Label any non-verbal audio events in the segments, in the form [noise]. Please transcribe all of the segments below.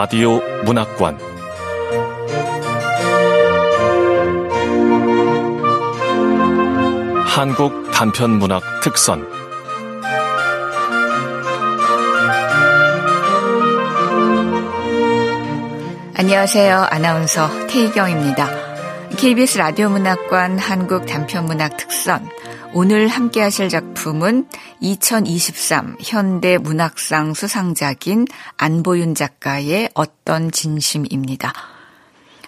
라디오 문학관 한국 단편 문학 특선 안녕하세요. 아나운서 태희경입니다. KBS 라디오 문학관 한국 단편 문학 특선 오늘 함께 하실 작품은 2023 현대 문학상 수상작인 안보윤 작가의 어떤 진심입니다.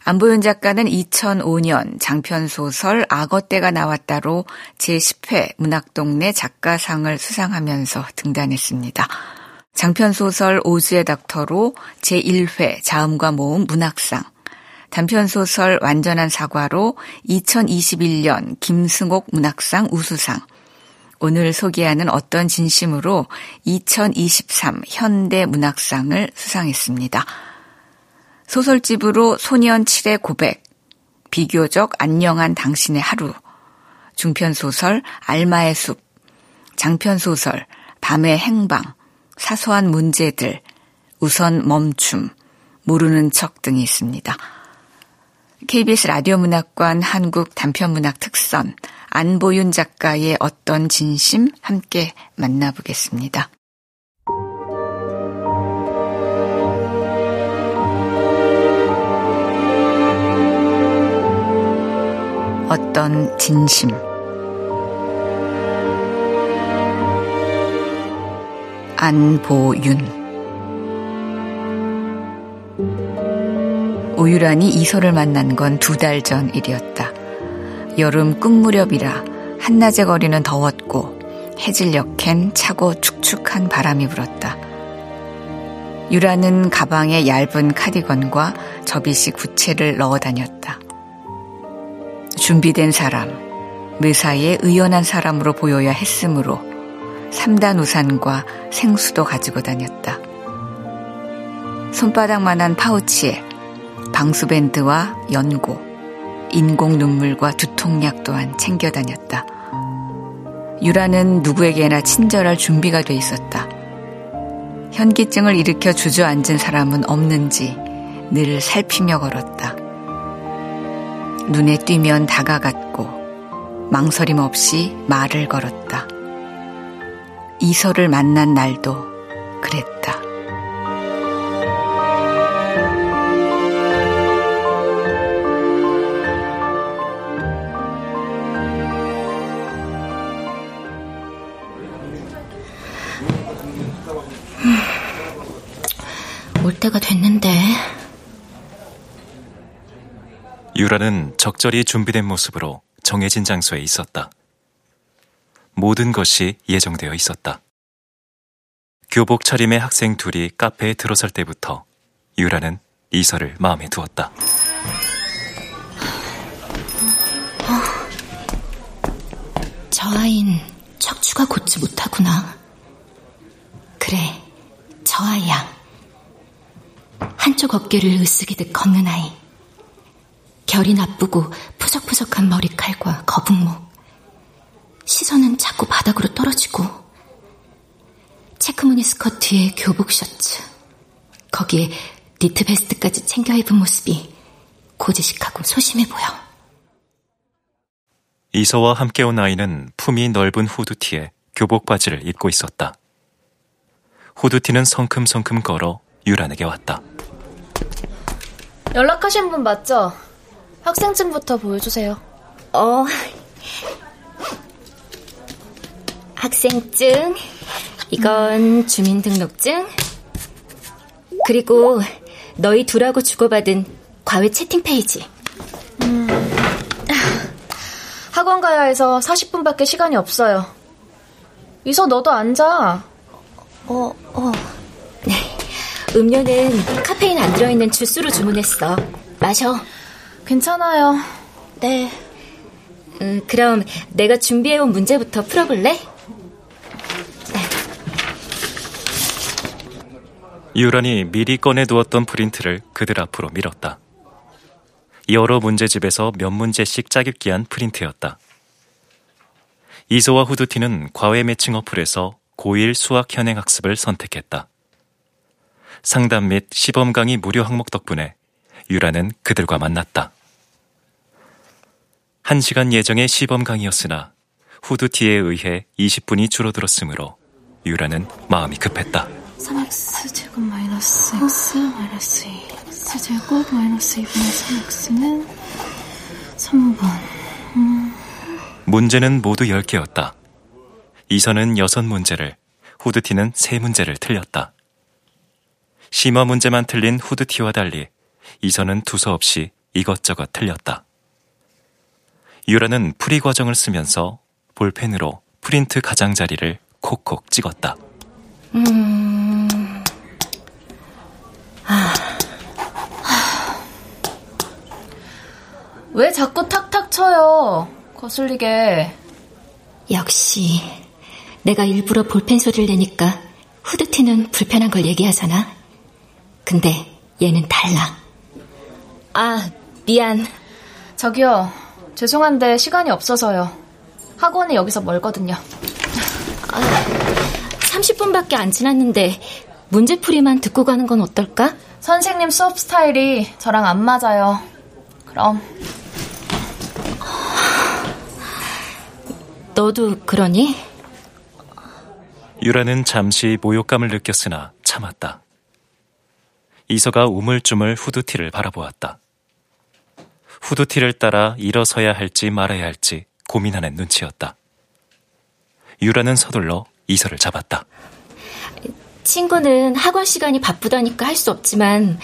안보윤 작가는 2005년 장편소설 악어떼가 나왔다로 제10회 문학동네 작가상을 수상하면서 등단했습니다. 장편소설 오즈의 닥터로 제1회 자음과 모음 문학상, 단편소설 완전한 사과로 2021년 김승옥 문학상 우수상, 오늘 소개하는 어떤 진심으로 2023 현대 문학상을 수상했습니다. 소설집으로 소년 7의 고백, 비교적 안녕한 당신의 하루, 중편소설 알마의 숲, 장편소설 밤의 행방, 사소한 문제들, 우선 멈춤, 모르는 척 등이 있습니다. KBS 라디오 문학관 한국 단편문학 특선 안보윤 작가의 어떤 진심 함께 만나보겠습니다. 어떤 진심 안보윤 오유란이 이소를 만난 건 두 달 전 일이었다. 여름 끝 무렵이라 한낮에 거리는 더웠고 해질녘엔 차고 축축한 바람이 불었다. 유라는 가방에 얇은 카디건과 접이식 부채를 넣어 다녔다. 준비된 사람, 매사에 의연한 사람으로 보여야 했으므로 3단 우산과 생수도 가지고 다녔다. 손바닥만한 파우치에 방수밴드와 연고, 인공 눈물과 두통약 또한 챙겨 다녔다. 유라는 누구에게나 친절할 준비가 돼 있었다. 현기증을 일으켜 주저앉은 사람은 없는지 늘 살피며 걸었다. 눈에 띄면 다가갔고 망설임 없이 말을 걸었다. 이서를 만난 날도 그랬다. 올 때가 됐는데. 유라는 적절히 준비된 모습으로 정해진 장소에 있었다. 모든 것이 예정되어 있었다. 교복 차림의 학생 둘이 카페에 들어설 때부터 유라는 이설을 마음에 두었다. 저 아인 척추가 곧지 못하구나. 그래, 저 아이야. 한쪽 어깨를 으쓱이듯 걷는 아이. 결이 나쁘고 푸석푸석한 머리칼과 거북목. 시선은 자꾸 바닥으로 떨어지고. 체크무늬 스커트에 교복 셔츠. 거기에 니트 베스트까지 챙겨 입은 모습이 고지식하고 소심해 보여. 이서와 함께 온 아이는 품이 넓은 후드티에 교복 바지를 입고 있었다. 후드티는 성큼성큼 걸어 유란에게 왔다. 연락하신 분 맞죠? 학생증부터 보여주세요. 어. 학생증, 이건 주민등록증, 그리고 너희 둘하고 주고받은 과외 채팅 페이지. 음. 학원 가야 해서 40분밖에 시간이 없어요. 이서 너도 앉아. 어, 어. 네. 음료는 카페인 안 들어있는 주스로 주문했어. 마셔. 괜찮아요. 네. 음, 그럼 내가 준비해온 문제부터 풀어볼래? 네. 유란이 미리 꺼내두었던 프린트를 그들 앞으로 밀었다. 여러 문제집에서 몇 문제씩 짜깁기한 프린트였다. 이소와 후드티는 과외 매칭 어플에서 고1 수학 현행 학습을 선택했다. 상담 및 시범 강의 무료 항목 덕분에 유라는 그들과 만났다. 한 시간 예정의 시범 강의였으나 후드티에 의해 20분이 줄어들었으므로 유라는 마음이 급했다. 3x 제곱 마이너스 x 마이너스 2 x 제곱 마이너스 2분의 3x는 3번 음. 문제는 모두 10개였다. 이선은 6문제를, 후드티는 3문제를 틀렸다. 심화 문제만 틀린 후드티와 달리 이선은 두서 없이 이것저것 틀렸다. 유라는 풀이 과정을 쓰면서 볼펜으로 프린트 가장자리를 콕콕 찍었다. 음... 아... 왜 자꾸 탁탁 쳐요? 거슬리게. 역시 내가 일부러 볼펜 소리를 내니까 후드티는 불편한 걸 얘기하잖아. 근데 얘는 달라. 아, 미안. 저기요. 죄송한데 시간이 없어서요. 학원이 여기서 멀거든요. 아, 30분밖에 안 지났는데 문제풀이만 듣고 가는 건 어떨까? 선생님 수업 스타일이 저랑 안 맞아요. 그럼. 너도 그러니? 유라는 잠시 모욕감을 느꼈으나 참았다. 이서가 우물쭈물 후드티를 바라보았다. 후드티를 따라 일어서야 할지 말아야 할지 고민하는 눈치였다. 유라는 서둘러 이서를 잡았다. 친구는 학원 시간이 바쁘다니까 할 수 없지만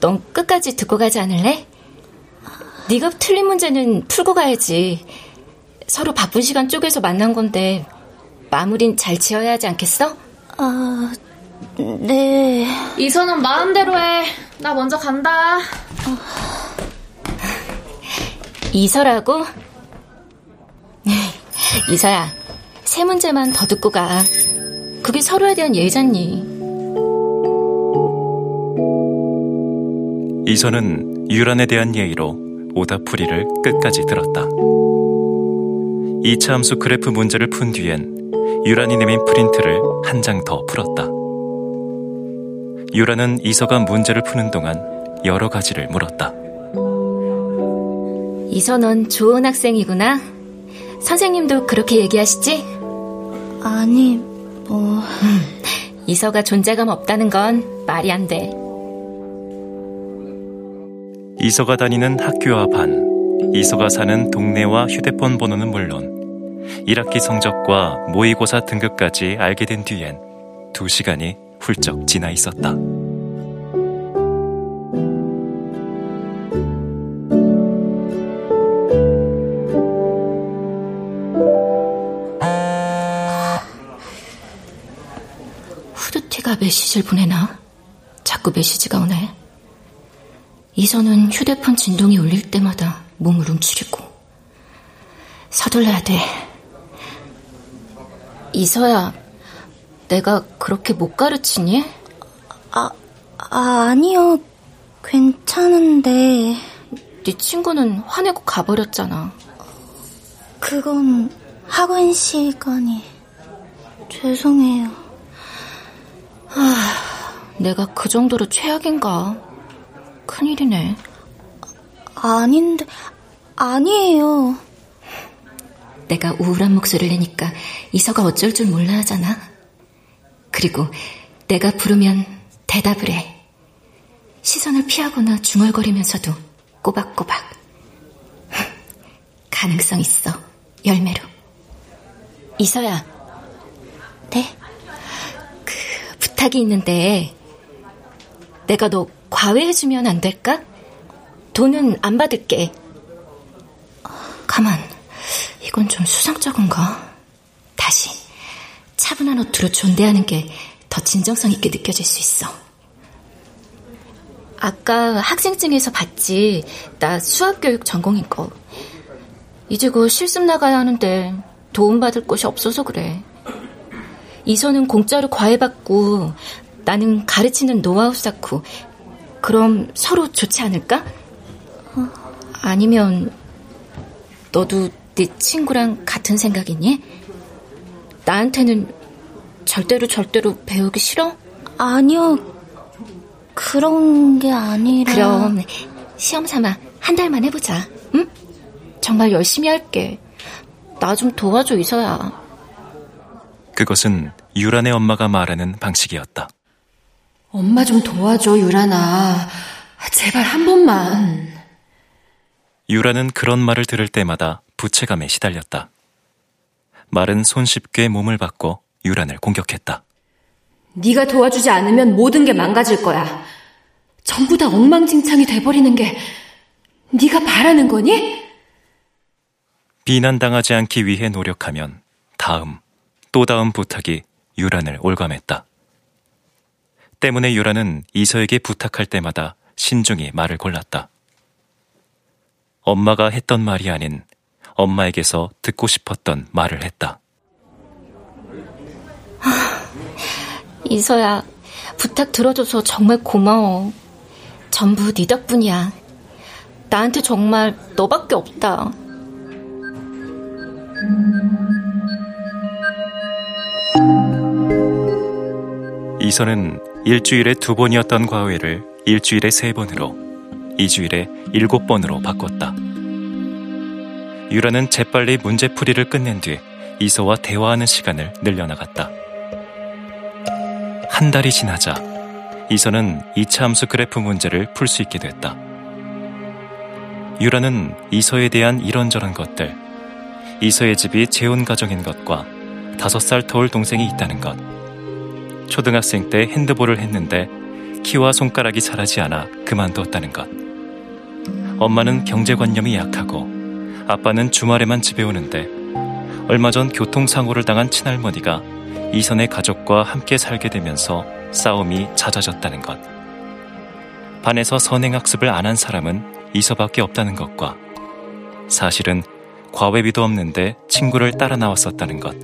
넌 끝까지 듣고 가지 않을래? 네가 틀린 문제는 풀고 가야지. 서로 바쁜 시간 쪼개서 만난 건데 마무린 잘 지어야 하지 않겠어? 아, 네. 이선은 마음대로 해. 나 먼저 간다. 어. 이서라고? [laughs] 이서야, 세 문제만 더 듣고 가. 그게 서로에 대한 예잖니. 이서는 유란에 대한 예의로 오답풀이를 끝까지 들었다. 2차 함수 그래프 문제를 푼 뒤엔 유란이 내민 프린트를 한 장 더 풀었다. 유란은 이서가 문제를 푸는 동안 여러 가지를 물었다. 이서 넌 좋은 학생이구나. 선생님도 그렇게 얘기하시지? 아니, 뭐. 음, 이서가 존재감 없다는 건 말이 안 돼. 이서가 다니는 학교와 반, 이서가 사는 동네와 휴대폰 번호는 물론 1학기 성적과 모의고사 등급까지 알게 된 뒤엔 두 시간이 훌쩍 지나 있었다. 후드티가 메시지를 보내나? 자꾸 메시지가 오네. 이선은 휴대폰 진동이 울릴 때마다 몸을 움츠리고 서둘러야 돼. 이서야, 내가 그렇게 못 가르치니? 아, 아 아니요. 괜찮은데. 네 친구는 화내고 가버렸잖아. 그건 학원 시간이 죄송해요. 아, 내가 그 정도로 최악인가? 큰일이네. 아닌데, 아니에요. 내가 우울한 목소리를 내니까 이서가 어쩔 줄 몰라 하잖아. 그리고 내가 부르면 대답을 해. 시선을 피하거나 중얼거리면서도 꼬박꼬박. [laughs] 가능성 있어. 열매로. 이서야. 네? 그 부탁이 있는데 내가 너 과외해주면 안 될까? 돈은 안 받을게. 가만. 이건 좀 수상쩍은가? 차분한 어투로 존대하는 게 더 진정성 있게 느껴질 수 있어. 아까 학생증에서 봤지. 나 수학교육 전공인 거. 이제 곧 실습 나가야 하는데 도움받을 곳이 없어서 그래. 이선은 공짜로 과외받고 나는 가르치는 노하우 쌓고 그럼 서로 좋지 않을까? 어, 아니면 너도 네 친구랑 같은 생각이니? 나한테는 절대로 절대로 배우기 싫어? 아니요. 그런 게 아니라. 그럼 시험 삼아 한 달만 해보자. 응? 정말 열심히 할게. 나 좀 도와줘 이서야. 그것은 유란의 엄마가 말하는 방식이었다. 엄마 좀 도와줘 유란아. 제발 한 번만. 유라는 그런 말을 들을 때마다 부채감에 시달렸다. 말은 손쉽게 몸을 받고 유란을 공격했다. 네가 도와주지 않으면 모든 게 망가질 거야. 전부 다 엉망진창이 돼버리는 게 네가 바라는 거니? 비난당하지 않기 위해 노력하면 다음, 또 다음 부탁이 유란을 올감했다. 때문에 유란은 이서에게 부탁할 때마다 신중히 말을 골랐다. 엄마가 했던 말이 아닌 엄마에게서 듣고 싶었던 말을 했다. 이서야, 부탁 들어줘서 정말 고마워. 전부 네 덕분이야. 나한테 정말 너밖에 없다. 이서는 일주일에 두 번이었던 과외를 일주일에 세 번으로, 이주일에 일곱 번으로 바꿨다. 유라는 재빨리 문제풀이를 끝낸 뒤 이서와 대화하는 시간을 늘려나갔다. 한 달이 지나자 이서는 2차 함수 그래프 문제를 풀 수 있게 됐다. 유라는 이서에 대한 이런저런 것들, 이서의 집이 재혼 가정인 것과 다섯 살 터울 동생이 있다는 것, 초등학생 때 핸드볼을 했는데 키와 손가락이 자라지 않아 그만두었다는 것, 엄마는 경제관념이 약하고 아빠는 주말에만 집에 오는데 얼마 전 교통사고를 당한 친할머니가 이선의 가족과 함께 살게 되면서 싸움이 잦아졌다는 것. 반에서 선행학습을 안 한 사람은 이서밖에 없다는 것과 사실은 과외비도 없는데 친구를 따라 나왔었다는 것.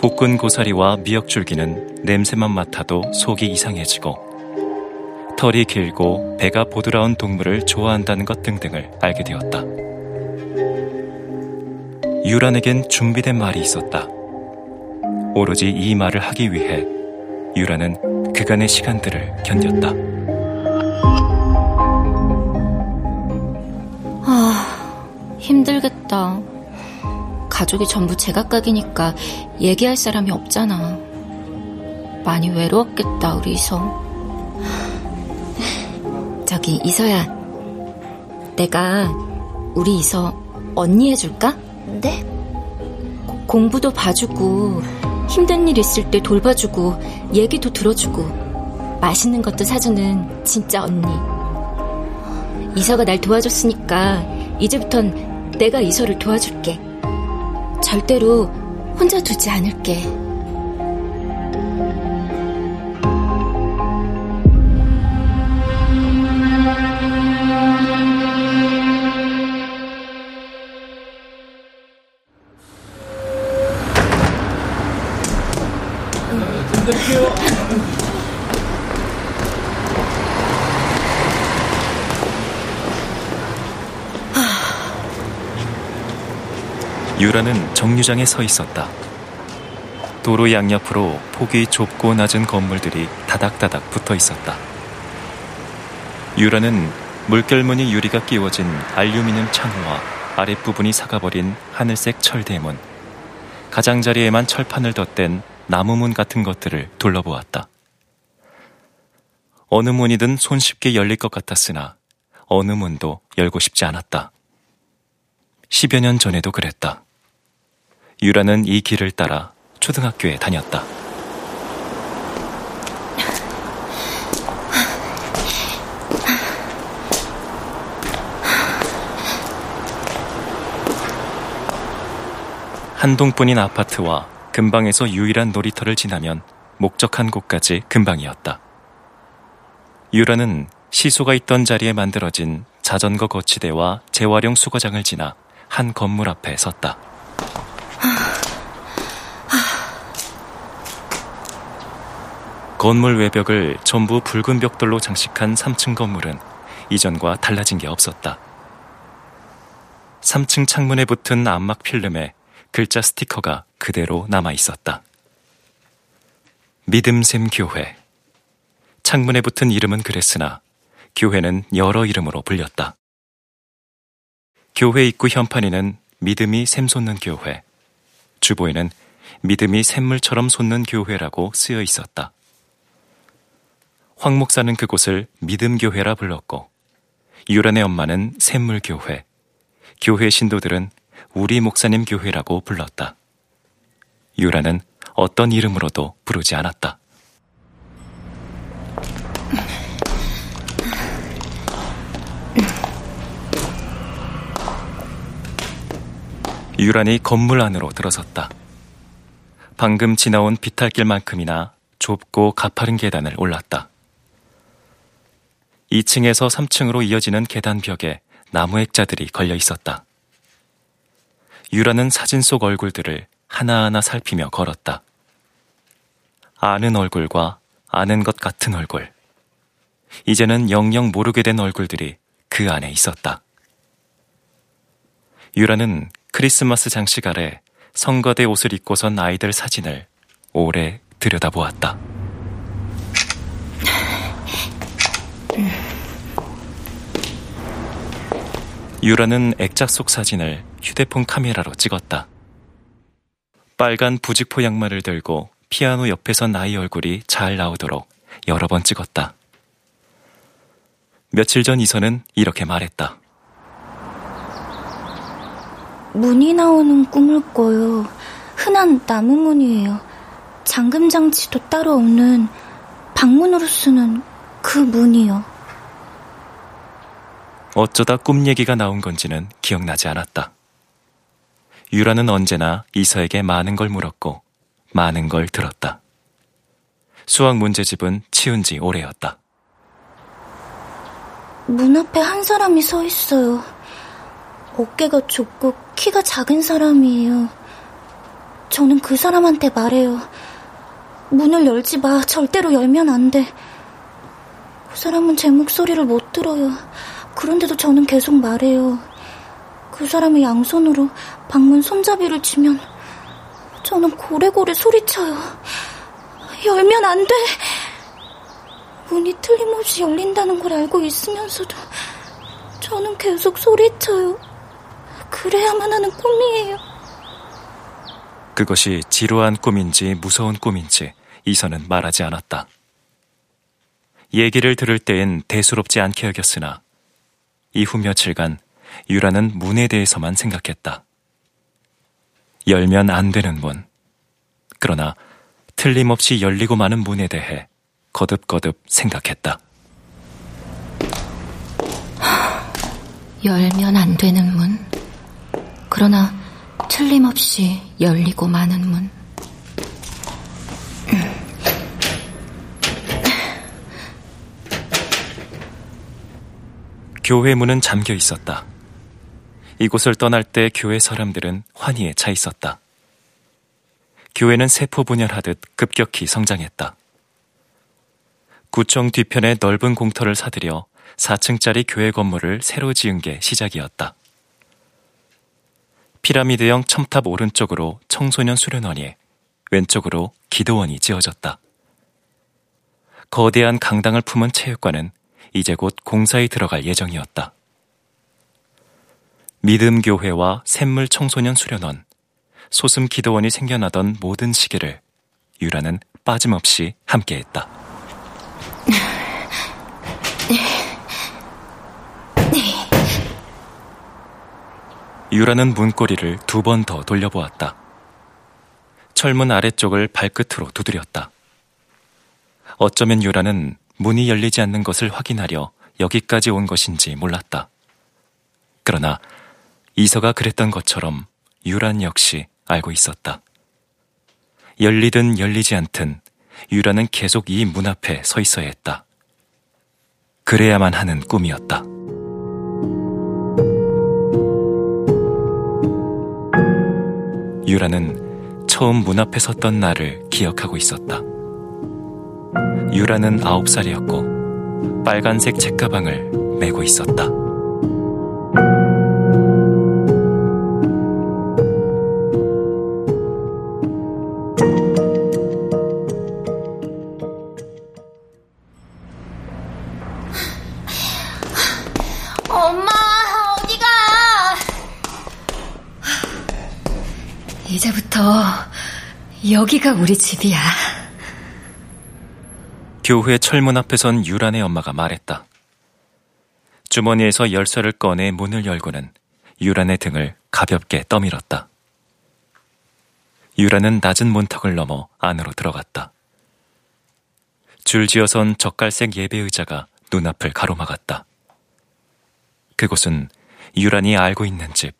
볶은 고사리와 미역줄기는 냄새만 맡아도 속이 이상해지고 털이 길고 배가 보드라운 동물을 좋아한다는 것 등등을 알게 되었다. 유란에겐 준비된 말이 있었다. 오로지 이 말을 하기 위해 유란은 그간의 시간들을 견뎠다. 아, 힘들겠다. 가족이 전부 제각각이니까 얘기할 사람이 없잖아. 많이 외로웠겠다, 우리 이서. 저기, 이서야. 내가 우리 이서 언니 해줄까? 네? 공부도 봐주고 힘든 일 있을 때 돌봐주고 얘기도 들어주고 맛있는 것도 사주는 진짜 언니. 이서가 날 도와줬으니까 이제부턴 내가 이서를 도와줄게. 절대로 혼자 두지 않을게. 유라는 정류장에 서 있었다. 도로 양옆으로 폭이 좁고 낮은 건물들이 다닥다닥 붙어 있었다. 유라는 물결무늬 유리가 끼워진 알루미늄 창호와 아랫부분이 사가버린 하늘색 철대문, 가장자리에만 철판을 덧댄 나무문 같은 것들을 둘러보았다. 어느 문이든 손쉽게 열릴 것 같았으나 어느 문도 열고 싶지 않았다. 10여 년 전에도 그랬다. 유라는 이 길을 따라 초등학교에 다녔다. 한 동뿐인 아파트와 근방에서 유일한 놀이터를 지나면 목적한 곳까지 근방이었다. 유라는 시소가 있던 자리에 만들어진 자전거 거치대와 재활용 수거장을 지나 한 건물 앞에 섰다. 건물 외벽을 전부 붉은 벽돌로 장식한 3층 건물은 이전과 달라진 게 없었다. 3층 창문에 붙은 암막 필름에 글자 스티커가 그대로 남아 있었다. 믿음샘 교회. 창문에 붙은 이름은 그랬으나 교회는 여러 이름으로 불렸다. 교회 입구 현판에는 믿음이 샘솟는 교회, 주보에는 믿음이 샘물처럼 솟는 교회라고 쓰여 있었다. 황 목사는 그곳을 믿음교회라 불렀고, 유란의 엄마는 샘물교회, 교회 신도들은 우리 목사님 교회라고 불렀다. 유라는 어떤 이름으로도 부르지 않았다. 유란이 건물 안으로 들어섰다. 방금 지나온 비탈길만큼이나 좁고 가파른 계단을 올랐다. 2층에서 3층으로 이어지는 계단 벽에 나무 액자들이 걸려 있었다. 유라는 사진 속 얼굴들을 하나하나 살피며 걸었다. 아는 얼굴과 아는 것 같은 얼굴. 이제는 영영 모르게 된 얼굴들이 그 안에 있었다. 유라는 크리스마스 장식 아래 성가대 옷을 입고 선 아이들 사진을 오래 들여다보았다. 유라는 액자 속 사진을 휴대폰 카메라로 찍었다. 빨간 부직포 양말을 들고 피아노 옆에 선 아이 얼굴이 잘 나오도록 여러 번 찍었다. 며칠 전 이선은 이렇게 말했다. 문이 나오는 꿈을 꿔요. 흔한 나무 문이에요. 잠금 장치도 따로 없는 방문으로 쓰는 그 문이요. 어쩌다 꿈 얘기가 나온 건지는 기억나지 않았다. 유라는 언제나 이서에게 많은 걸 물었고 많은 걸 들었다. 수학 문제집은 치운 지 오래였다. 문 앞에 한 사람이 서 있어요. 어깨가 좁고 키가 작은 사람이에요. 저는 그 사람한테 말해요. 문을 열지 마. 절대로 열면 안 돼. 그 사람은 제 목소리를 못 들어요. 그런데도 저는 계속 말해요. 그 사람의 양손으로 방문 손잡이를 쥐면 저는 고래고래 소리쳐요. 열면 안 돼! 문이 틀림없이 열린다는 걸 알고 있으면서도 저는 계속 소리쳐요. 그래야만 하는 꿈이에요. 그것이 지루한 꿈인지 무서운 꿈인지 이선은 말하지 않았다. 얘기를 들을 때엔 대수롭지 않게 여겼으나 이후 며칠간 유라는 문에 대해서만 생각했다. 열면 안 되는 문. 그러나 틀림없이 열리고 마는 문에 대해 거듭거듭 생각했다. 열면 안 되는 문. 그러나 틀림없이 열리고 마는 문. 교회 문은 잠겨 있었다. 이곳을 떠날 때 교회 사람들은 환희에 차 있었다. 교회는 세포 분열하듯 급격히 성장했다. 구청 뒤편에 넓은 공터를 사들여 4층짜리 교회 건물을 새로 지은 게 시작이었다. 피라미드형 첨탑 오른쪽으로 청소년 수련원이, 왼쪽으로 기도원이 지어졌다. 거대한 강당을 품은 체육관은 이제 곧 공사에 들어갈 예정이었다. 믿음교회와 샘물 청소년 수련원, 소슴 기도원이 생겨나던 모든 시기를 유라는 빠짐없이 함께했다. [laughs] 유라는 문고리를 두 번 더 돌려보았다. 철문 아래쪽을 발끝으로 두드렸다. 어쩌면 유라는 문이 열리지 않는 것을 확인하려 여기까지 온 것인지 몰랐다. 그러나 이서가 그랬던 것처럼 유란 역시 알고 있었다. 열리든 열리지 않든 유라는 계속 이 문 앞에 서 있어야 했다. 그래야만 하는 꿈이었다. 유라는 처음 문 앞에 섰던 날을 기억하고 있었다. 유라는 아홉 살이었고 빨간색 책가방을 메고 있었다. 이제부터 여기가 우리 집이야. 교회 철문 앞에 선 유란의 엄마가 말했다. 주머니에서 열쇠를 꺼내 문을 열고는 유란의 등을 가볍게 떠밀었다. 유란은 낮은 문턱을 넘어 안으로 들어갔다. 줄지어선 젓갈색 예배 의자가 눈앞을 가로막았다. 그곳은 유란이 알고 있는 집,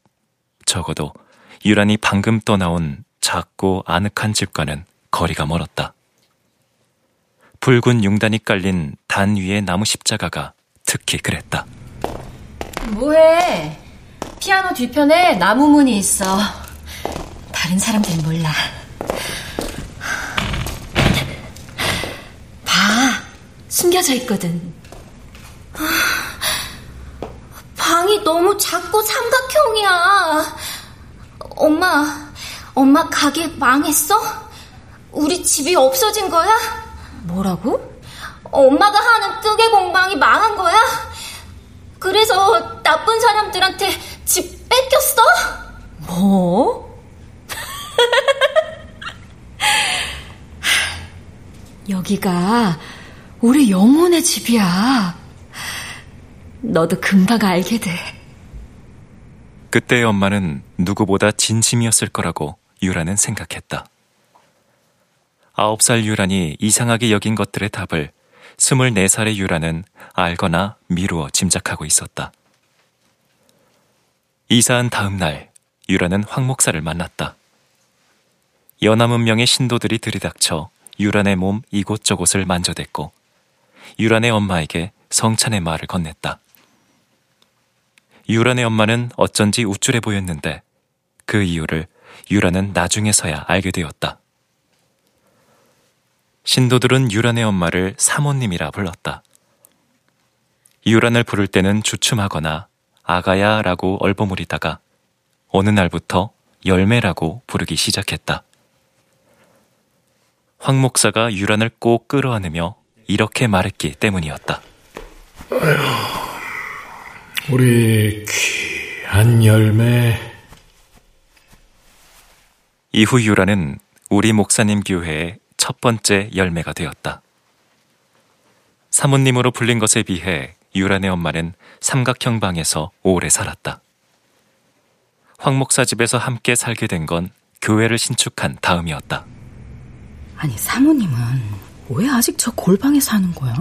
적어도 유란이 방금 떠나온 작고 아늑한 집과는 거리가 멀었다. 붉은 융단이 깔린 단 위의 나무 십자가가 특히 그랬다. 뭐해? 피아노 뒤편에 나무 문이 있어. 다른 사람들은 몰라. 봐, 숨겨져 있거든. 방이 너무 작고 삼각형이야. 엄마, 엄마 가게 망했어? 우리 집이 없어진 거야? 뭐라고? 엄마가 하는 뜨개 공방이 망한 거야? 그래서 나쁜 사람들한테 집 뺏겼어? 뭐? [laughs] 여기가 우리 영혼의 집이야. 너도 금방 알게 돼. 그때의 엄마는 누구보다 진심이었을 거라고 유라는 생각했다. 아홉 살 유란이 이상하게 여긴 것들의 답을 스물네 살의 유라는 알거나 미루어 짐작하고 있었다. 이사한 다음 날, 유라는 황 목사를 만났다. 연암 문명의 신도들이 들이닥쳐 유란의 몸 이곳저곳을 만져댔고, 유란의 엄마에게 성찬의 말을 건넸다. 유란의 엄마는 어쩐지 우쭐해 보였는데, 그 이유를 유란은 나중에서야 알게 되었다. 신도들은 유란의 엄마를 사모님이라 불렀다. 유란을 부를 때는 주춤하거나 아가야라고 얼버무리다가 어느 날부터 열매라고 부르기 시작했다. 황 목사가 유란을 꼭 끌어안으며 이렇게 말했기 때문이었다. 아휴, 우리 귀한 열매. 이후 유란은 우리 목사님 교회의 첫 번째 열매가 되었다. 사모님으로 불린 것에 비해 유란의 엄마는 삼각형 방에서 오래 살았다. 황 목사 집에서 함께 살게 된 건 교회를 신축한 다음이었다. 아니 사모님은 왜 아직 저 골방에 사는 거야?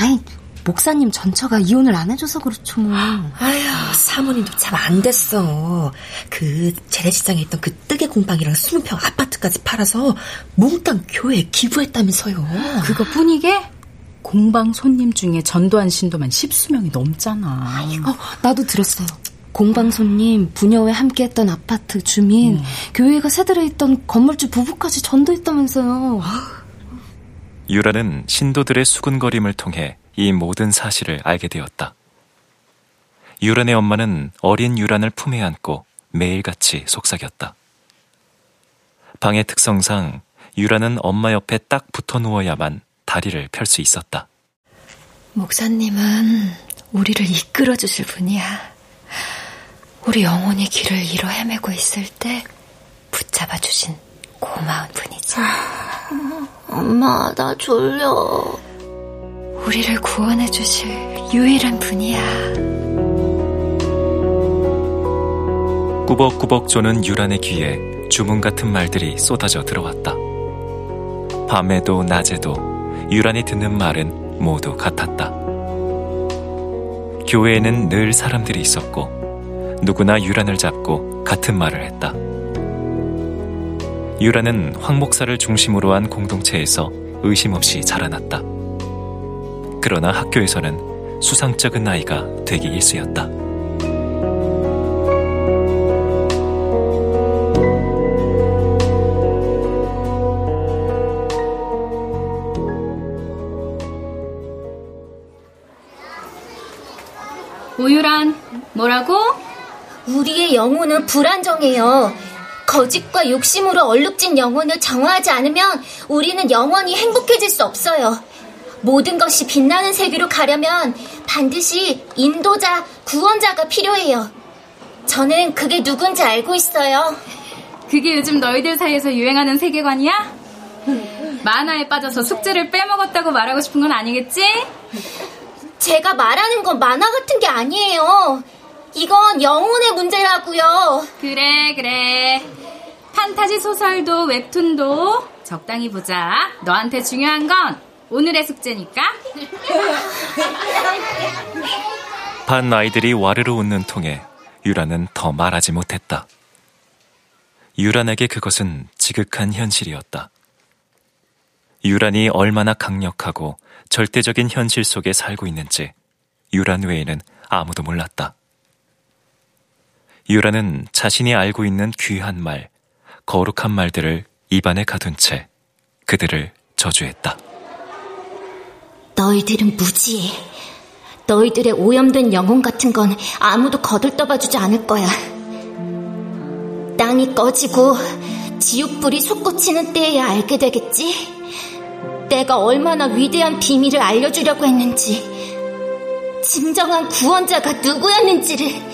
아이 목사님 전처가 이혼을 안 해줘서 그렇죠 뭐. 아휴 사모님도 참 안 됐어. 그 재래시장에 있던 그 뜨개 공방이랑 20평 아파트까지 팔아서 몽땅 교회에 기부했다면서요. 그거뿐이게? 공방 손님 중에 전도한 신도만 십수명이 넘잖아. 아이고, 어, 나도 들었어요. 공방 손님, 부녀회 함께했던 아파트 주민, 음. 교회가 새들에 있던 건물주 부부까지 전도했다면서요. 유라는 신도들의 수군거림을 통해 이 모든 사실을 알게 되었다. 유란의 엄마는 어린 유란을 품에 안고 매일같이 속삭였다. 방의 특성상 유란은 엄마 옆에 딱 붙어 누워야만 다리를 펼 수 있었다. 목사님은 우리를 이끌어 주실 분이야. 우리 영혼이 길을 잃어 헤매고 있을 때 붙잡아 주신 고마운 분이지. 엄마, 나 졸려. 우리를 구원해 주실 유일한 분이야. 꾸벅꾸벅 조는 유란의 귀에 주문 같은 말들이 쏟아져 들어왔다. 밤에도 낮에도 유란이 듣는 말은 모두 같았다. 교회에는 늘 사람들이 있었고 누구나 유란을 잡고 같은 말을 했다. 유란은 황 목사를 중심으로 한 공동체에서 의심 없이 자라났다. 그러나 학교에서는 수상쩍은 아이가 되기 일쑤였다. 우유란, 뭐라고? 우리의 영혼은 불안정해요. 거짓과 욕심으로 얼룩진 영혼을 정화하지 않으면 우리는 영원히 행복해질 수 없어요. 모든 것이 빛나는 세계로 가려면 반드시 인도자, 구원자가 필요해요. 저는 그게 누군지 알고 있어요. 그게 요즘 너희들 사이에서 유행하는 세계관이야? 만화에 빠져서 숙제를 빼먹었다고 말하고 싶은 건 아니겠지? 제가 말하는 건 만화 같은 게 아니에요. 이건 영혼의 문제라고요. 그래, 그래. 판타지 소설도 웹툰도 적당히 보자. 너한테 중요한 건 오늘의 숙제니까. 반 아이들이 와르르 웃는 통에 유라는 더 말하지 못했다. 유란에게 그것은 지극한 현실이었다. 유란이 얼마나 강력하고 절대적인 현실 속에 살고 있는지 유란 외에는 아무도 몰랐다. 유란은 자신이 알고 있는 귀한 말, 거룩한 말들을 입안에 가둔 채 그들을 저주했다. 너희들은 무지해. 너희들의 오염된 영혼 같은 건 아무도 거들떠봐주지 않을 거야. 땅이 꺼지고 지옥불이 솟구치는 때에야 알게 되겠지? 내가 얼마나 위대한 비밀을 알려주려고 했는지, 진정한 구원자가 누구였는지를.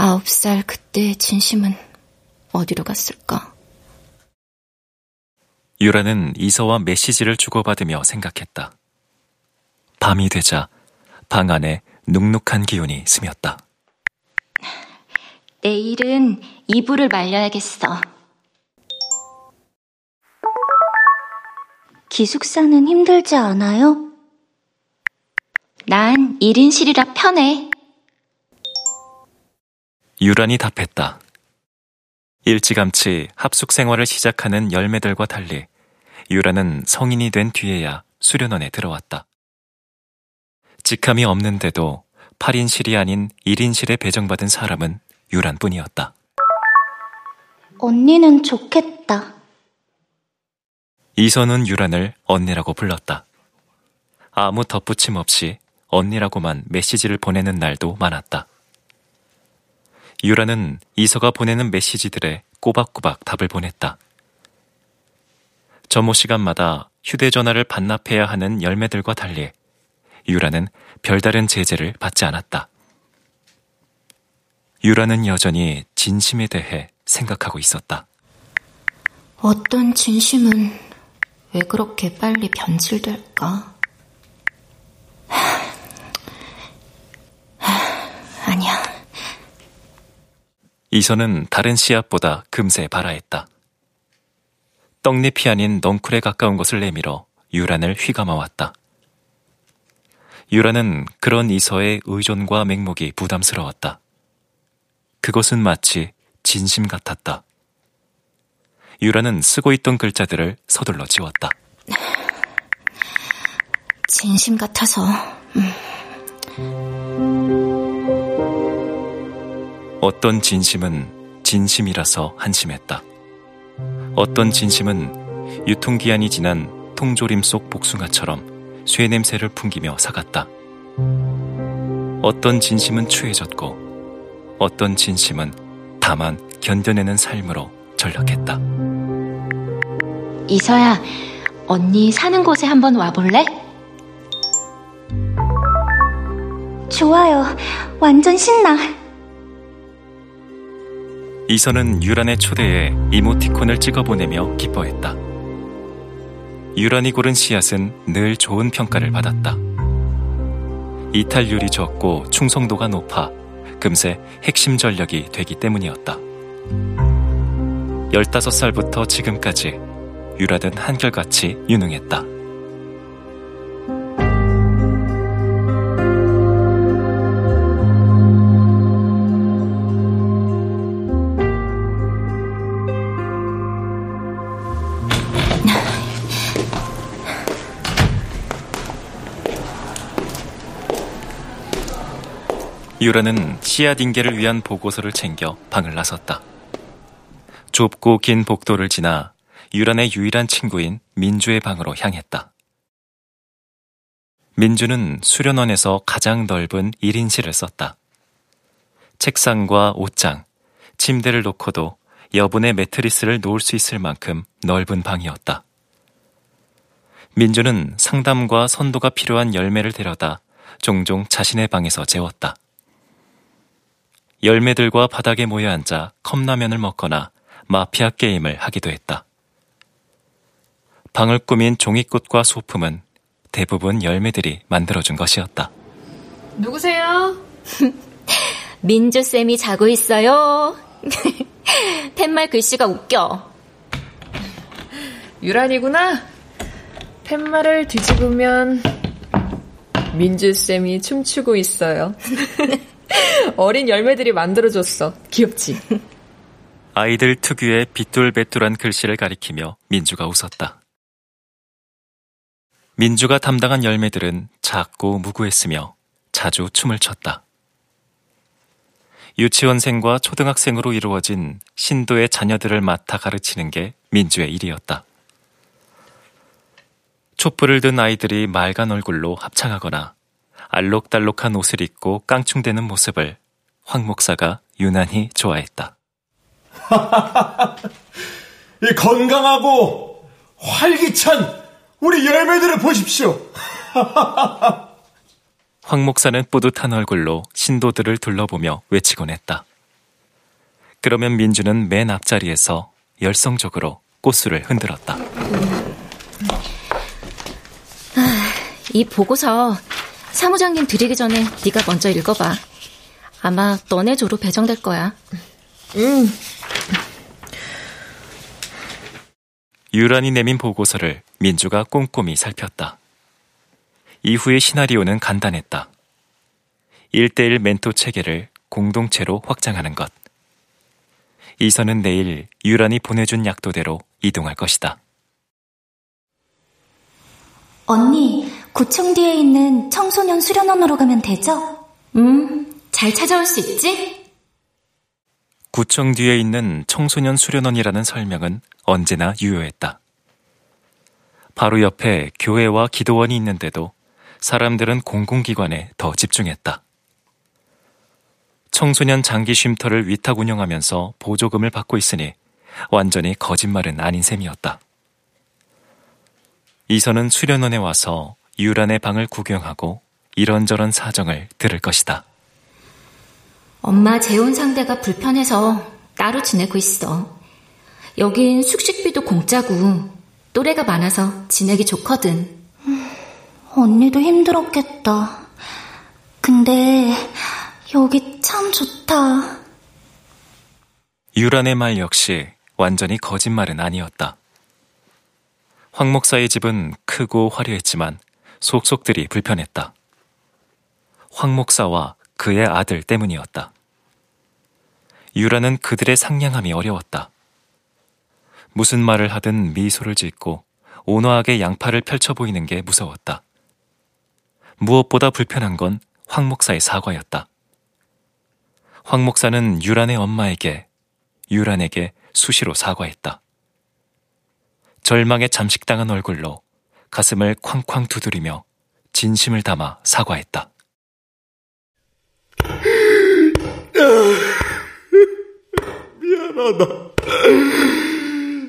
아홉 살 그때의 진심은 어디로 갔을까? 유라는 이서와 메시지를 주고받으며 생각했다. 밤이 되자 방 안에 눅눅한 기운이 스몄다. 내일은 이불을 말려야겠어. 기숙사는 힘들지 않아요? 난 1인실이라 편해. 유란이 답했다. 일찌감치 합숙 생활을 시작하는 열매들과 달리 유란은 성인이 된 뒤에야 수련원에 들어왔다. 직함이 없는데도 8인실이 아닌 1인실에 배정받은 사람은 유란뿐이었다. 언니는 좋겠다. 이선은 유란을 언니라고 불렀다. 아무 덧붙임 없이 언니라고만 메시지를 보내는 날도 많았다. 유라는 이서가 보내는 메시지들에 꼬박꼬박 답을 보냈다. 점호 시간마다 휴대전화를 반납해야 하는 열매들과 달리 유라는 별다른 제재를 받지 않았다. 유라는 여전히 진심에 대해 생각하고 있었다. 어떤 진심은 왜 그렇게 빨리 변질될까? 아니야. 이선은 다른 씨앗보다 금세 발아했다. 떡잎이 아닌 넝쿨에 가까운 것을 내밀어 유란을 휘감아왔다. 유란은 그런 이서의 의존과 맹목이 부담스러웠다. 그것은 마치 진심 같았다. 유란은 쓰고 있던 글자들을 서둘러 지웠다. 진심 같아서, 음. 어떤 진심은 진심이라서 한심했다. 어떤 진심은 유통기한이 지난 통조림 속 복숭아처럼 쇠 냄새를 풍기며 사갔다. 어떤 진심은 추해졌고, 어떤 진심은 다만 견뎌내는 삶으로 전락했다. 이서야, 언니 사는 곳에 한번 와볼래? 좋아요. 완전 신나. 이선은 유란의 초대에 이모티콘을 찍어보내며 기뻐했다. 유란이 고른 씨앗은 늘 좋은 평가를 받았다. 이탈률이 적고 충성도가 높아 금세 핵심 전력이 되기 때문이었다. 15살부터 지금까지 유라는 한결같이 유능했다. 유라는 인계를 위한 보고서를 챙겨 방을 나섰다. 좁고 긴 복도를 지나 유란의 유일한 친구인 민주의 방으로 향했다. 민주는 수련원에서 가장 넓은 1인실을 썼다. 책상과 옷장, 침대를 놓고도 여분의 매트리스를 놓을 수 있을 만큼 넓은 방이었다. 민주는 상담과 선도가 필요한 열매를 데려다 종종 자신의 방에서 재웠다. 열매들과 바닥에 모여 앉아 컵라면을 먹거나 마피아 게임을 하기도 했다. 방을 꾸민 종이꽃과 소품은 대부분 열매들이 만들어준 것이었다. 누구세요? [laughs] 민주쌤이 자고 있어요. [laughs] 팻말 글씨가 웃겨. 유란이구나. 팻말을 뒤집으면 민주쌤이 춤추고 있어요. [laughs] 어린 열매들이 만들어줬어. 귀엽지? 아이들 특유의 빗돌배돌한 글씨를 가리키며 민주가 웃었다. 민주가 담당한 열매들은 작고 무구했으며 자주 춤을 췄다. 유치원생과 초등학생으로 이루어진 신도의 자녀들을 맡아 가르치는 게 민주의 일이었다. 촛불을 든 아이들이 맑은 얼굴로 합창하거나 알록달록한 옷을 입고 깡충대는 모습을 황 목사가 유난히 좋아했다. [laughs] 이 건강하고 활기찬 우리 열매들을 보십시오. [laughs] 황 목사는 뿌듯한 얼굴로 신도들을 둘러보며 외치곤 했다. 그러면 민주는 맨 앞자리에서 열성적으로 꽃술을 흔들었다. 아, 이 보고서 사무장님 드리기 전에 네가 먼저 읽어봐. 아마 너네 조로 배정될 거야. 응. 유란이 내민 보고서를 민주가 꼼꼼히 살폈다. 이후의 시나리오는 간단했다. 1대1 멘토 체계를 공동체로 확장하는 것. 이선은 내일 유란이 보내준 약도대로 이동할 것이다. 언니, 구청 뒤에 있는 청소년 수련원으로 가면 되죠? 음, 잘 찾아올 수 있지? 구청 뒤에 있는 청소년 수련원이라는 설명은 언제나 유효했다. 바로 옆에 교회와 기도원이 있는데도 사람들은 공공기관에 더 집중했다. 청소년 장기 쉼터를 위탁 운영하면서 보조금을 받고 있으니 완전히 거짓말은 아닌 셈이었다. 이선은 수련원에 와서 유란의 방을 구경하고 이런저런 사정을 들을 것이다. 엄마 재혼 상대가 불편해서 따로 지내고 있어. 여긴 숙식비도 공짜고 또래가 많아서 지내기 좋거든. 언니도 힘들었겠다. 근데 여기 참 좋다. 유란의 말 역시 완전히 거짓말은 아니었다. 황 목사의 집은 크고 화려했지만 속속들이 불편했다. 황 목사와 그의 아들 때문이었다. 유라는 그들의 상냥함이 어려웠다. 무슨 말을 하든 미소를 짓고 온화하게 양팔을 펼쳐 보이는 게 무서웠다. 무엇보다 불편한 건 황 목사의 사과였다. 황 목사는 유란의 엄마에게, 유란에게 수시로 사과했다. 절망에 잠식당한 얼굴로 가슴을 쾅쾅 두드리며 진심을 담아 사과했다. 미안하다.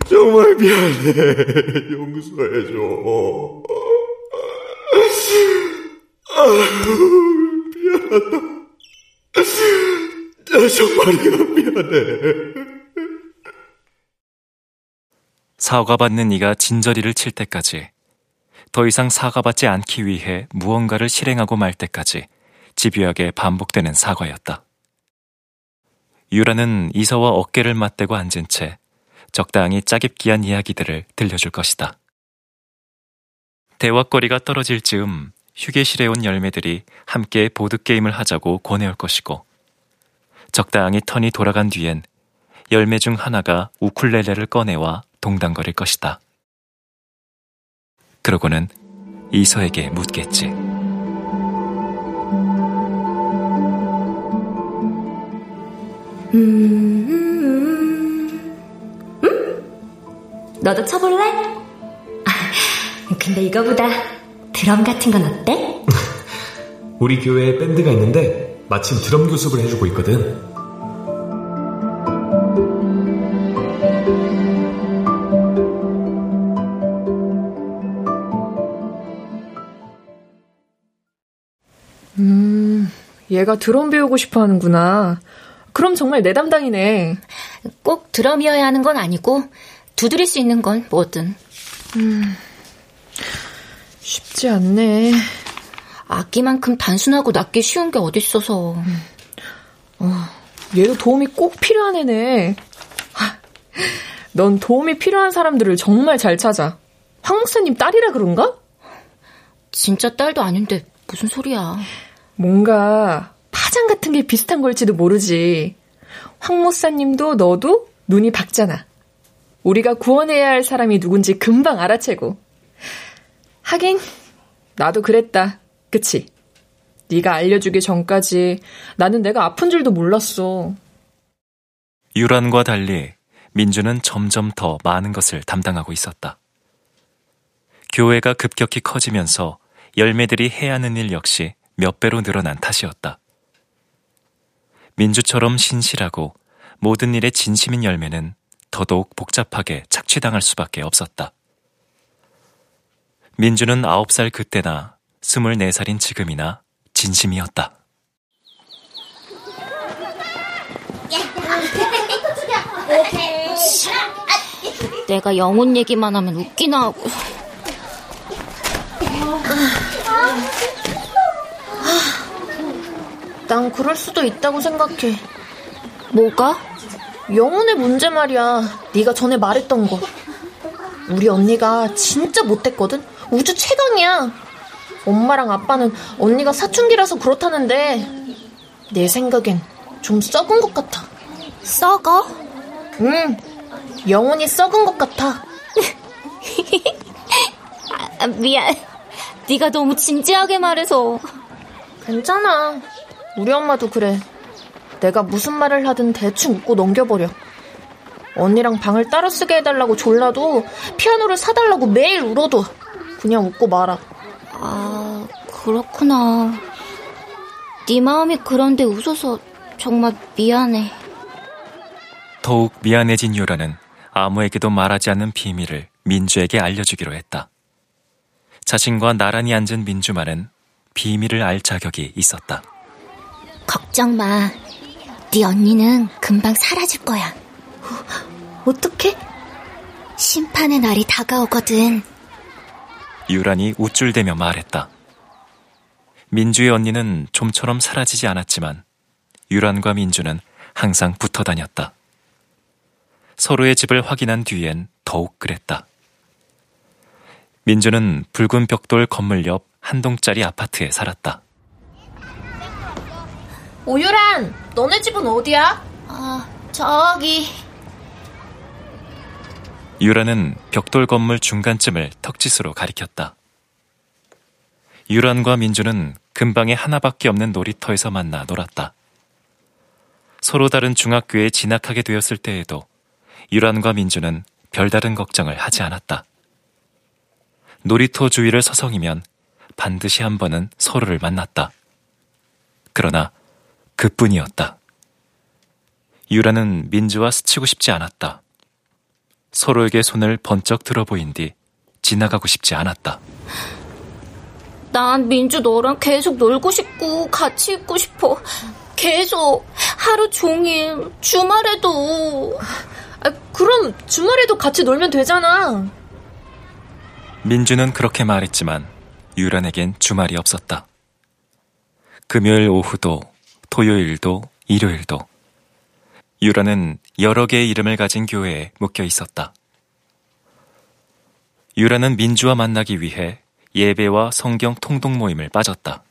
정말 미안해. 용서해줘. 미안하다. 정말이야, 미안해. 사과받는 이가 진저리를 칠 때까지 더 이상 사과받지 않기 위해 무언가를 실행하고 말 때까지 집요하게 반복되는 사과였다. 유라는 이서와 어깨를 맞대고 앉은 채 적당히 짜깁기한 이야기들을 들려줄 것이다. 대화거리가 떨어질 즈음 휴게실에 온 열매들이 함께 보드게임을 하자고 권해올 것이고 적당히 턴이 돌아간 뒤엔 열매 중 하나가 우쿨렐레를 꺼내와 동당거릴 것이다. 그러고는 이서에게 묻겠지. 음, 너도 쳐볼래? 아, 근데 이거보다 드럼 같은 건 어때? [laughs] 우리 교회에 밴드가 있는데 마침 드럼 교습을 해주고 있거든. 얘가 드럼 배우고 싶어 하는구나. 그럼 정말 내 담당이네. 꼭 드럼이어야 하는 건 아니고 두드릴 수 있는 건 뭐든. 음, 쉽지 않네. 악기만큼 단순하고 낫기 쉬운 게 어딨어서. 어, 얘도 도움이 꼭 필요한 애네. 넌 도움이 필요한 사람들을 정말 잘 찾아. 황 목사님 딸이라 그런가? 진짜 딸도 아닌데 무슨 소리야. 뭔가 파장 같은 게 비슷한 걸지도 모르지. 황 목사님도 너도 눈이 밝잖아. 우리가 구원해야 할 사람이 누군지 금방 알아채고. 하긴 나도 그랬다. 그치? 네가 알려주기 전까지 나는 내가 아픈 줄도 몰랐어. 유란과 달리 민주는 점점 더 많은 것을 담당하고 있었다. 교회가 급격히 커지면서 열매들이 해야 하는 일 역시 몇 배로 늘어난 탓이었다. 민주처럼 신실하고 모든 일에 진심인 열매는 더더욱 복잡하게 착취당할 수밖에 없었다. 민주는 아홉 살 그때나 스물네 살인 지금이나 진심이었다. 내가 영혼 얘기만 하면 웃기나 하고. 난 그럴 수도 있다고 생각해. 뭐가? 영혼의 문제 말이야. 네가 전에 말했던 거. 우리 언니가 진짜 못됐거든. 우주 최강이야. 엄마랑 아빠는 언니가 사춘기라서 그렇다는데 내 생각엔 좀 썩은 것 같아. 썩어? 응. 영혼이 썩은 것 같아. [laughs] 아, 미안. 네가 너무 진지하게 말해서. 괜찮아. 우리 엄마도 그래. 내가 무슨 말을 하든 대충 웃고 넘겨버려. 언니랑 방을 따로 쓰게 해달라고 졸라도 피아노를 사달라고 매일 울어도 그냥 웃고 말아. 아, 그렇구나. 네 마음이 그런데 웃어서 정말 미안해. 더욱 미안해진 유라는 아무에게도 말하지 않는 비밀을 민주에게 알려주기로 했다. 자신과 나란히 앉은 민주만은 비밀을 알 자격이 있었다. 걱정 마. 네 언니는 금방 사라질 거야. 어떻게? 심판의 날이 다가오거든. 유란이 우쭐대며 말했다. 민주의 언니는 좀처럼 사라지지 않았지만 유란과 민주는 항상 붙어 다녔다. 서로의 집을 확인한 뒤엔 더욱 그랬다. 민주는 붉은 벽돌 건물 옆 한 동짜리 아파트에 살았다. 오유란, 너네 집은 어디야? 아, 저기. 유란은 벽돌 건물 중간쯤을 턱짓으로 가리켰다. 유란과 민주는 근방에 하나밖에 없는 놀이터에서 만나 놀았다. 서로 다른 중학교에 진학하게 되었을 때에도 유란과 민주는 별다른 걱정을 하지 않았다. 놀이터 주위를 서성이면 반드시 한 번은 서로를 만났다. 그러나 그뿐이었다. 유라는 민주와 스치고 싶지 않았다. 서로에게 손을 번쩍 들어보인 뒤 지나가고 싶지 않았다. 난 민주 너랑 계속 놀고 싶고 같이 있고 싶어. 계속 하루 종일 주말에도. 아, 그럼 주말에도 같이 놀면 되잖아. 민주는 그렇게 말했지만 유란에겐 주말이 없었다. 금요일 오후도 토요일도 일요일도 유라는 여러 개의 이름을 가진 교회에 묶여 있었다. 유라는 민주와 만나기 위해 예배와 성경 통독 모임을 빠졌다.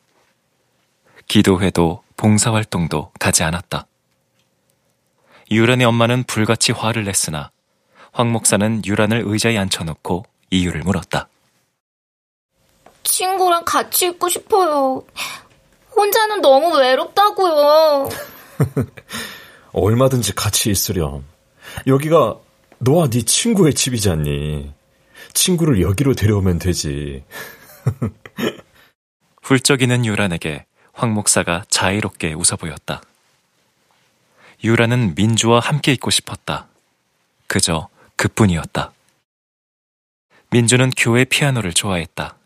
기도회도 봉사활동도 가지 않았다. 유란의 엄마는 불같이 화를 냈으나 황 목사는 유란을 의자에 앉혀놓고 이유를 물었다. 친구랑 같이 있고 싶어요. 혼자는 너무 외롭다고요. [laughs] 얼마든지 같이 있으렴. 여기가 너와 네 친구의 집이잖니. 친구를 여기로 데려오면 되지. [laughs] 훌쩍이는 유란에게 황 목사가 자애롭게 웃어 보였다. 유란은 민주와 함께 있고 싶었다. 그저 그뿐이었다. 민주는 교회 피아노를 좋아했다.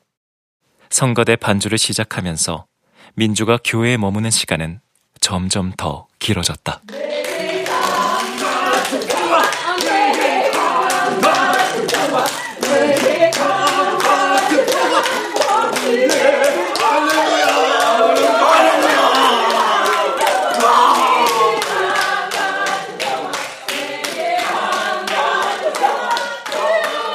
성가대 반주를 시작하면서 민주가 교회에 머무는 시간은 점점 더 길어졌다.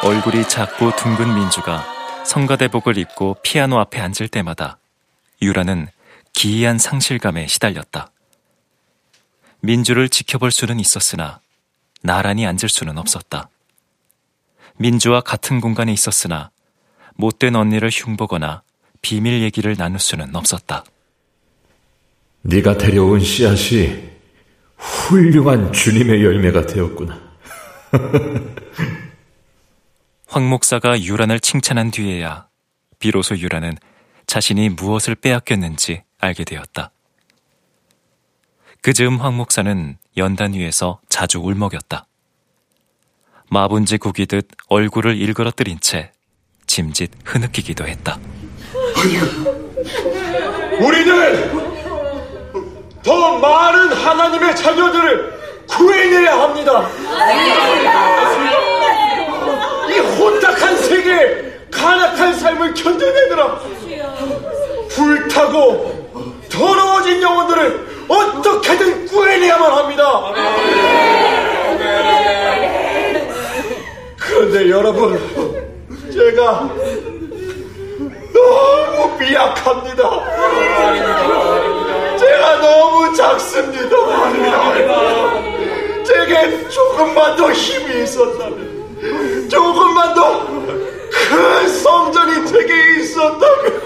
얼굴이 작고 둥근 민주가 성가대복을 입고 피아노 앞에 앉을 때마다 유라는 기이한 상실감에 시달렸다. 민주를 지켜볼 수는 있었으나 나란히 앉을 수는 없었다. 민주와 같은 공간에 있었으나 못된 언니를 흉보거나 비밀 얘기를 나눌 수는 없었다. 네가 데려온 씨앗이 훌륭한 주님의 열매가 되었구나. [laughs] 황 목사가 유란을 칭찬한 뒤에야 비로소 유란은 자신이 무엇을 빼앗겼는지 알게 되었다. 그 즈음 황 목사는 연단 위에서 자주 울먹였다. 마분지 구기듯 얼굴을 일그러뜨린 채 짐짓 흐느끼기도 했다. 우리는 더 많은 하나님의 자녀들을 구해내야 합니다. 이 혼탁한 세계에 간악한 삶을 견뎌내느라 불타고 더러워진 영혼들을 어떻게든 구해내야만 합니다. 그런데 여러분, 제가 너무 미약합니다. 제가 너무 작습니다. 제게 조금만 더 힘이 있었다면, 조금만 더 큰 성전이 제게 있었다면,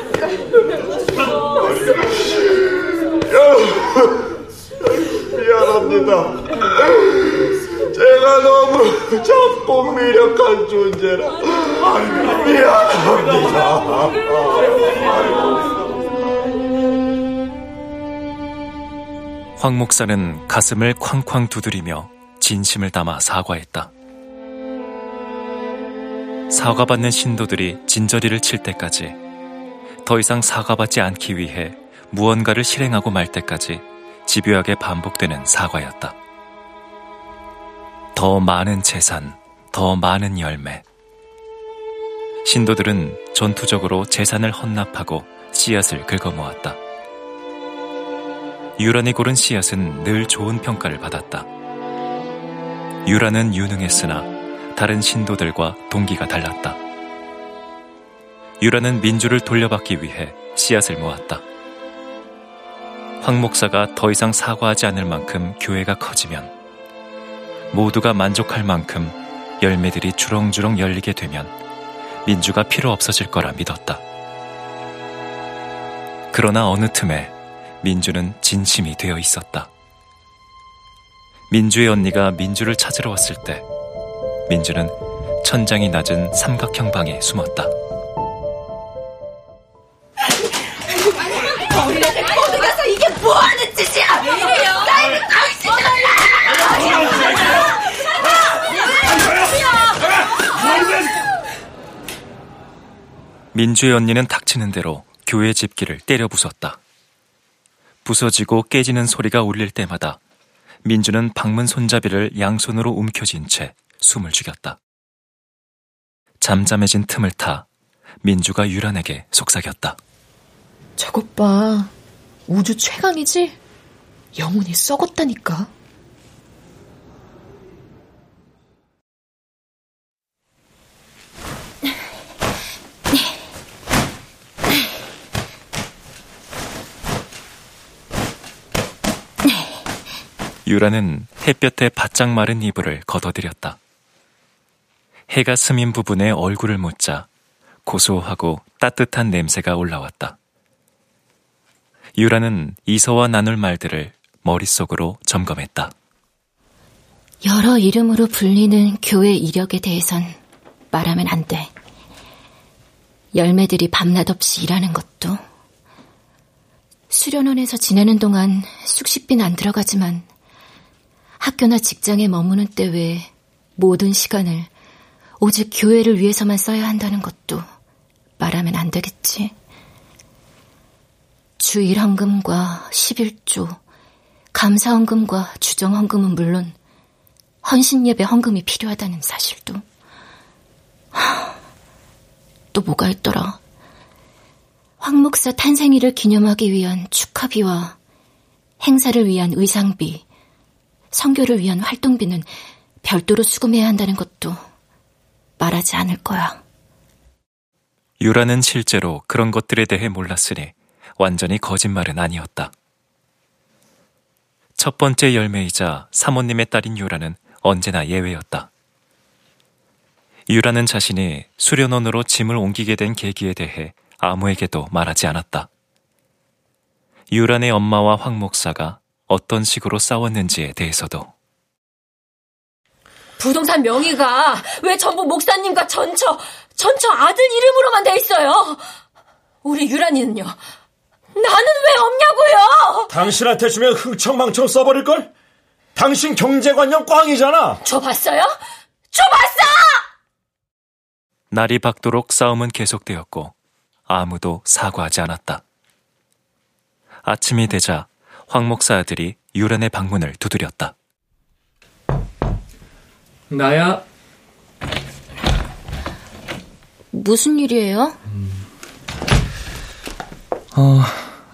미안합니다. 제가 너무 작고 미력한 존재라 미안합니다. 황 목사는 가슴을 쾅쾅 두드리며 진심을 담아 사과했다. 사과받는 신도들이 진저리를 칠 때까지 더 이상 사과받지 않기 위해 무언가를 실행하고 말 때까지 집요하게 반복되는 사과였다. 더 많은 재산, 더 많은 열매. 신도들은 전투적으로 재산을 헌납하고 씨앗을 긁어모았다. 유란이 고른 씨앗은 늘 좋은 평가를 받았다. 유란은 유능했으나 다른 신도들과 동기가 달랐다. 유란은 민주를 돌려받기 위해 씨앗을 모았다. 황 목사가 더 이상 사과하지 않을 만큼 교회가 커지면 모두가 만족할 만큼 열매들이 주렁주렁 열리게 되면 민주가 필요 없어질 거라 믿었다. 그러나 어느 틈에 민주는 진심이 되어 있었다. 민주의 언니가 민주를 찾으러 왔을 때 민주는 천장이 낮은 삼각형 방에 숨었다. 민주의 언니는 닥치는 대로 교회 집기를 때려 부쉈다. 부서지고 깨지는 소리가 울릴 때마다 민주는 방문 손잡이를 양손으로 움켜쥔 채 숨을 죽였다. 잠잠해진 틈을 타 민주가 유란에게 속삭였다. 저것 봐. 우주 최강이지? 영혼이 썩었다니까. 유라는 햇볕에 바짝 마른 이불을 걷어들였다. 해가 스민 부분에 얼굴을 묻자 고소하고 따뜻한 냄새가 올라왔다. 유라는 이서와 나눌 말들을 머릿속으로 점검했다. 여러 이름으로 불리는 교회 이력에 대해선 말하면 안 돼. 열매들이 밤낮 없이 일하는 것도 수련원에서 지내는 동안 숙식비는 안 들어가지만 학교나 직장에 머무는 때 외에 모든 시간을 오직 교회를 위해서만 써야 한다는 것도 말하면 안 되겠지. 주일 헌금과 11조, 감사 헌금과 주정 헌금은 물론 헌신 예배 헌금이 필요하다는 사실도. 또 뭐가 있더라. 황 목사 탄생일을 기념하기 위한 축하비와 행사를 위한 의상비, 성교를 위한 활동비는 별도로 수금해야 한다는 것도 말하지 않을 거야. 유라는 실제로 그런 것들에 대해 몰랐으니 완전히 거짓말은 아니었다. 첫 번째 열매이자 사모님의 딸인 유라는 언제나 예외였다. 유라는 자신이 수련원으로 짐을 옮기게 된 계기에 대해 아무에게도 말하지 않았다. 유란의 엄마와 황 목사가 어떤 식으로 싸웠는지에 대해서도 부동산 명의가 왜 전부 목사님과 전처, 전처 아들 이름으로만 돼 있어요? 우리 유란이는요? 나는 왜 없냐고요? 당신한테 주면 흥청망청 써버릴걸? 당신 경제관념 꽝이잖아. 줘봤어요? 줘봤어! 날이 밝도록 싸움은 계속되었고 아무도 사과하지 않았다. 아침이 되자 황 목사 아들이 유란의 방문을 두드렸다. 나야. 무슨 일이에요? 어,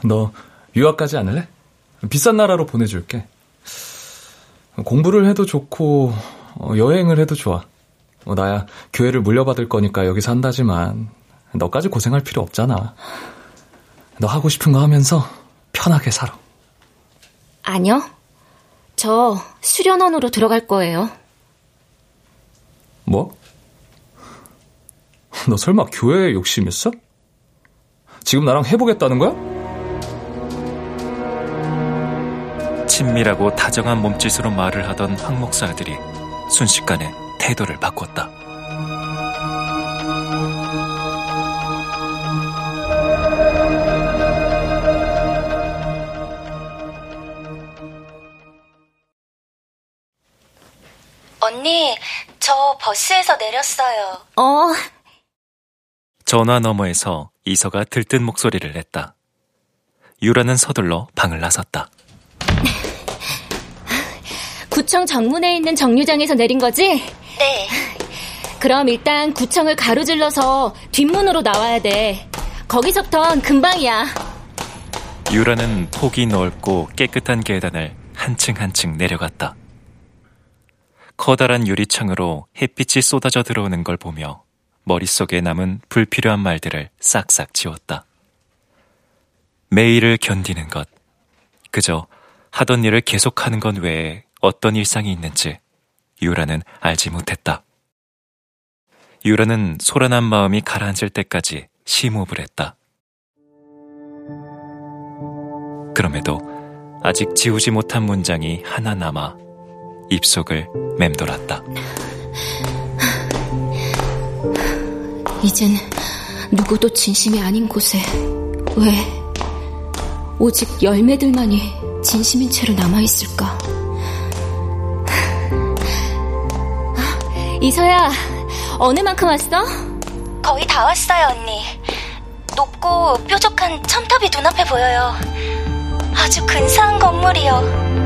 너 유학 가지 않을래? 비싼 나라로 보내줄게. 공부를 해도 좋고 어, 여행을 해도 좋아. 어, 나야 교회를 물려받을 거니까 여기 산다지만 너까지 고생할 필요 없잖아. 너 하고 싶은 거 하면서 편하게 살아. 아니요. 저 수련원으로 들어갈 거예요. 뭐? 너 설마 교회에 욕심 있어? 지금 나랑 해보겠다는 거야? 친밀하고 다정한 몸짓으로 말을 하던 황 목사 아들이 순식간에 태도를 바꿨다. 언니, 저 버스에서 내렸어요. 어. 전화 너머에서 이서가 들뜬 목소리를 냈다. 유라는 서둘러 방을 나섰다. [laughs] 구청 정문에 있는 정류장에서 내린 거지? 네. 그럼 일단 구청을 가로질러서 뒷문으로 나와야 돼. 거기서부턴 금방이야. 유라는 폭이 넓고 깨끗한 계단을 한층 한층 내려갔다. 커다란 유리창으로 햇빛이 쏟아져 들어오는 걸 보며 머릿속에 남은 불필요한 말들을 싹싹 지웠다. 매일을 견디는 것. 그저 하던 일을 계속하는 것 외에 어떤 일상이 있는지 유라는 알지 못했다. 유라는 소란한 마음이 가라앉을 때까지 심호흡을 했다. 그럼에도 아직 지우지 못한 문장이 하나 남아 입속을 맴돌았다. 이젠 누구도 진심이 아닌 곳에 왜 오직 열매들만이 진심인 채로 남아있을까? 이서야, 어느 만큼 왔어? 거의 다 왔어요, 언니. 높고 뾰족한 첨탑이 눈앞에 보여요. 아주 근사한 건물이요.